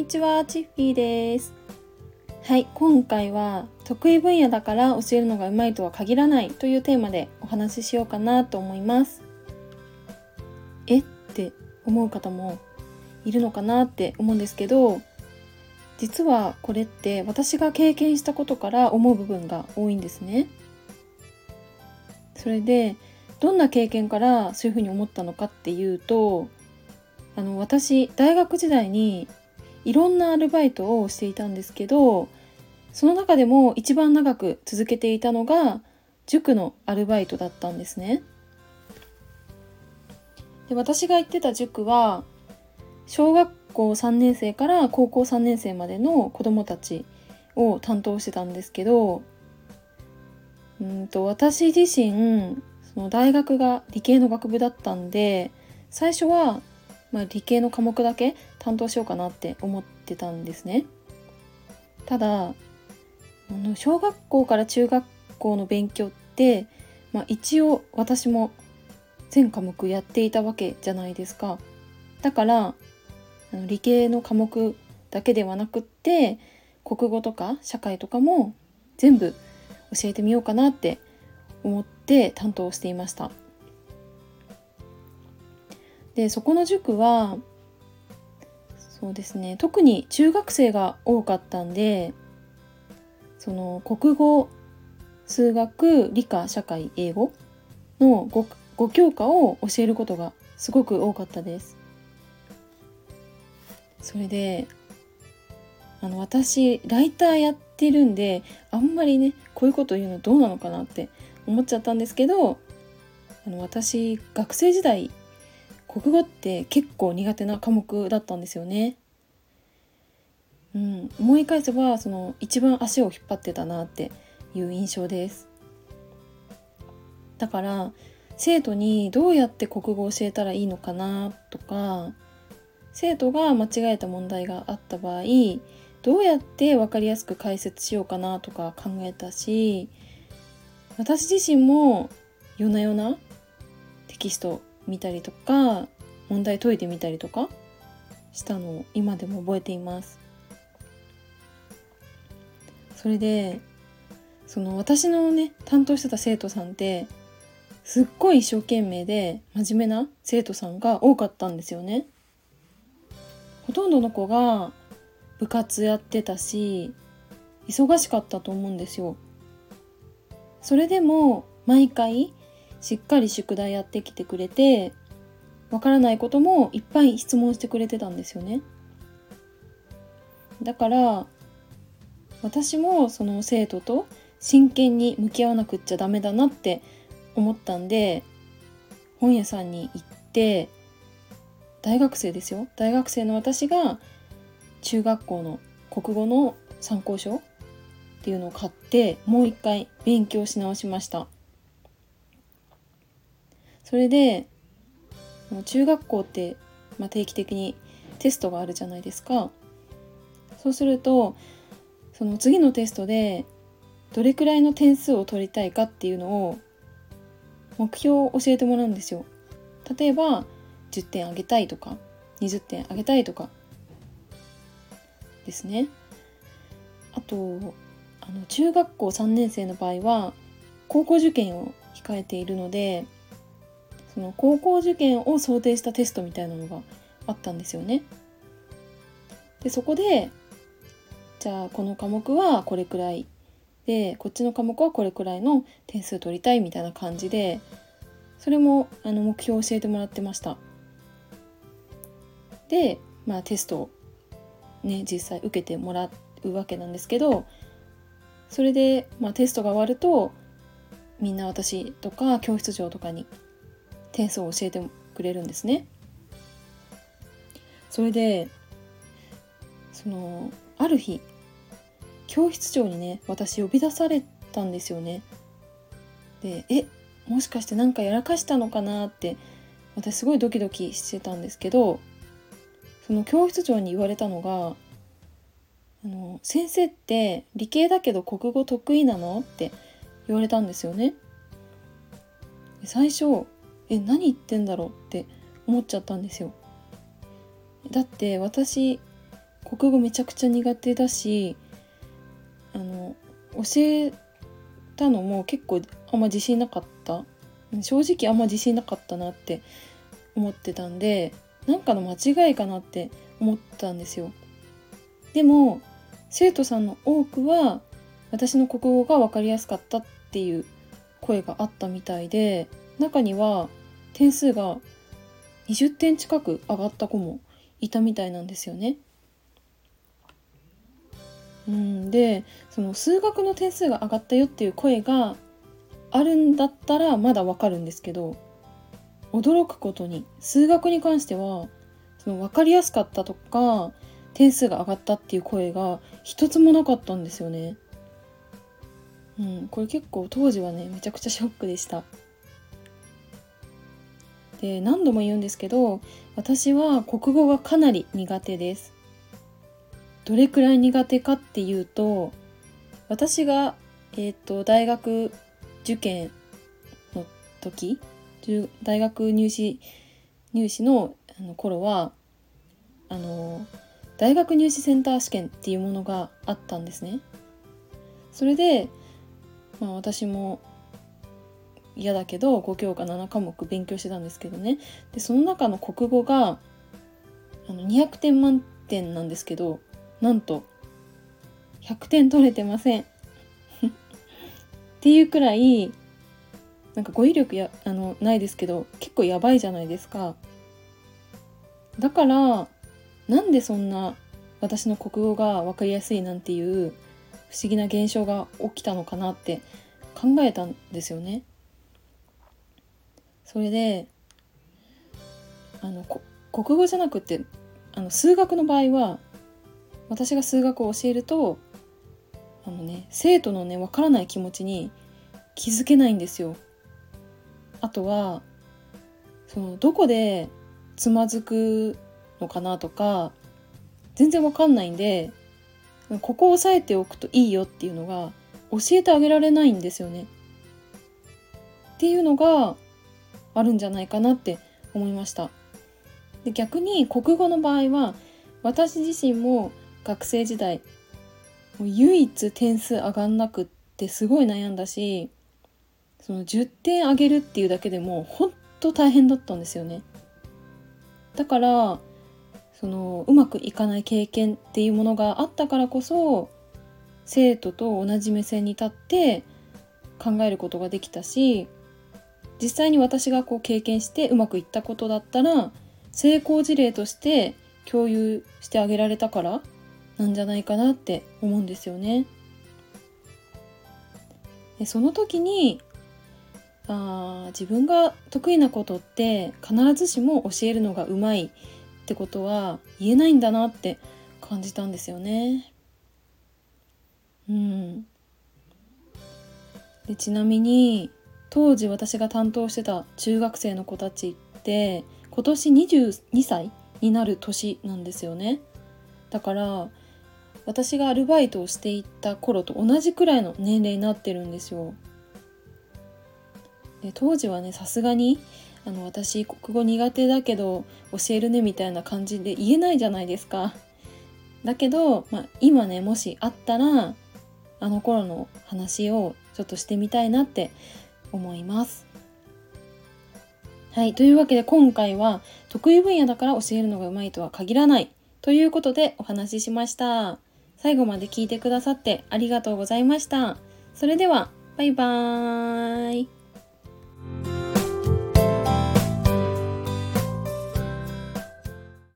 にちは、チッフィーです。はい、今回は得意分野だから教えるのがうまいとは限らないというテーマでお話ししようかなと思います。えって思う方もいるのかなって思うんですけど、実はこれって私が経験したことから思う部分が多いんですね。それでどんな経験からそういうふうに思ったのかっていうとあの私大学時代にいろんなアルバイトをしていたんですけどその中でも一番長く続けていたのが塾のアルバイトだったんですね。で私が行ってた塾は小学校3年生から高校3年生までの子どもたちを担当してたんですけどうんと私自身その大学が理系の学部だったんで最初は、まあ、理系の科目だけ担当しようかなって思ってたんですね。ただあの小学校から中学校の勉強って、まあ、一応私も全科目やっていたわけじゃないですか。だからあの理系の科目だけではなくって国語とか社会とかも全部教えてみようかなって思って担当していました。でそこの塾はそうですね特に中学生が多かったんでその国語数学理科社会英語の 5, 5教科を教えることがすごく多かったです。それであの私ライターやってるんであんまりねこういうこと言うのどうなのかなって思っちゃったんですけどあの私学生時代国語って結構苦手な科目だったんですよね。うん、思い返せばその一番足を引っ張ってたなっていう印象です。だから生徒にどうやって国語を教えたらいいのかなとか生徒が間違えた問題があった場合どうやって分かりやすく解説しようかなとか考えたし私自身も夜な夜なテキスト見たりとか問題解いてみたりとかしたのを今でも覚えています。それでその私のね担当してた生徒さんってすっごい一生懸命で真面目な生徒さんが多かったんですよね。ほとんどの子が部活やってたし忙しかったと思うんですよ。それでも毎回しっかり宿題やってきてくれてわからないこともいっぱい質問してくれてたんですよね。だから私もその生徒と真剣に向き合わなくっちゃダメだなって思ったんで本屋さんに行って大学生ですよ大学生の私が中学校の国語の参考書っていうのを買ってもう一回勉強し直しましたそれで中学校って、まあ、定期的にテストがあるじゃないですか。そうするとその次のテストでどれくらいの点数を取りたいかっていうのを目標を教えてもらうんですよ。例えば10点あげたいとか20点あげたいとかですね。あとあの中学校3年生の場合は高校受験を控えているのでその高校受験を想定したテストみたいなのがあったんですよね。でそこでじゃあこの科目はこれくらいでこっちの科目はこれくらいの点数取りたいみたいな感じでそれもあの目標を教えてもらってました。で、まあ、テストをね実際受けてもらうわけなんですけどそれで、まあ、テストが終わるとみんな私とか教室長とかに点数を教えてくれるんですね。それでそのある日教室長にね私呼び出されたんですよね。でえもしかして何かやらかしたのかなって私すごいドキドキしてたんですけどその教室長に言われたのが「あの先生って理系だけど国語得意なの?」って言われたんですよね。最初え何言ってんだろうって思っちゃったんですよ。だって私国語めちゃくちゃ苦手だしあの教えたのも結構あんま自信なかった正直あんま自信なかったなって思ってたんでなんかの間違いかなって思ったんですよでも生徒さんの多くは私の国語が分かりやすかったっていう声があったみたいで中には点数が20点近く上がった子もいたみたいなんですよね。うん、でその数学の点数が上がったよっていう声があるんだったらまだわかるんですけど驚くことに数学に関してはその分かりやすかったとか点数が上がったっていう声が一つもなかったんですよね。うん、これ結構当時はねめちゃくちゃショックでした。で何度も言うんですけど私は国語がかなり苦手です。どれくらい苦手かっていうと私が、えーと、大学受験の時大学入試入試のあの頃はあの大学入試センター試験っていうものがあったんですね。それで、まあ、私も嫌だけど5教科7科目勉強してたんですけどね。でその中の国語があの200点満点なんですけどなんと100点取れてません。っていうくらいなんか語彙力やあのないですけど結構やばいじゃないですか。だからなんでそんな私の国語が分かりやすいなんていう不思議な現象が起きたのかなって考えたんですよね。それであの国語じゃなくてあの数学の場合は私が数学を教えるとあのね生徒のね分からない気持ちに気づけないんですよ。あとはそのどこでつまずくのかなとか全然わかんないんでここを押さえておくといいよっていうのが教えてあげられないんですよね。っていうのがあるんじゃないかなって思いました。で逆に国語の場合は私自身も学生時代もう唯一点数上がんなくってすごい悩んだしその10点上げるっていうだけでもほんと大変だったんですよね。だからそのうまくいかない経験っていうものがあったからこそ生徒と同じ目線に立って考えることができたし実際に私がこう経験してうまくいったことだったら成功事例として共有してあげられたからなんじゃないかなって思うんですよね。でその時にあ自分が得意なことって必ずしも教えるのがうまいってことは言えないんだなって感じたんですよね。うん、でちなみに当時私が担当してた中学生の子たちって今年22歳になる年なんですよね。だから私がアルバイトをしていた頃と同じくらいの年齢になってるんですよ。で当時はねさすがにあの私国語苦手だけど教えるねみたいな感じで言えないじゃないですか。だけど、まあ、今ねもしあったらあの頃の話をちょっとしてみたいなって思います。はい。というわけで今回は得意分野だから教えるのがうまいとは限らないということでお話ししました。最後まで聞いてくださってありがとうございました。それでは、バイバーイ。